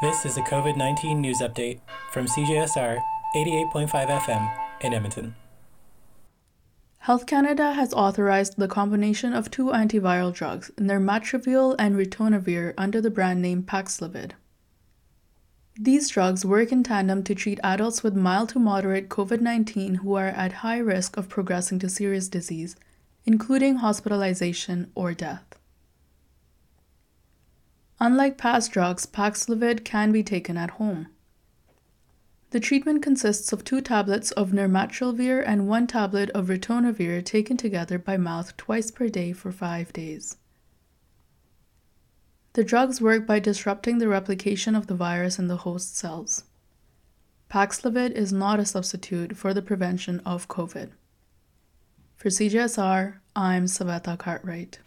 This is a COVID 19 news update from CJSR 88.5 FM in Edmonton. Health Canada has authorized the combination of two antiviral drugs, nirmatrelvir and ritonavir, under the brand name Paxlovid. These drugs work in tandem to treat adults with mild to moderate COVID 19 who are at high risk of progressing to serious disease, including hospitalization or death. Unlike past drugs, Paxlovid can be taken at home. The treatment consists of two tablets of nirmatrelvir and one tablet of ritonavir taken together by mouth twice per day for five days. The drugs work by disrupting the replication of the virus in the host cells. Paxlovid is not a substitute for the prevention of COVID. For CJSR, I'm Saveta Cartwright.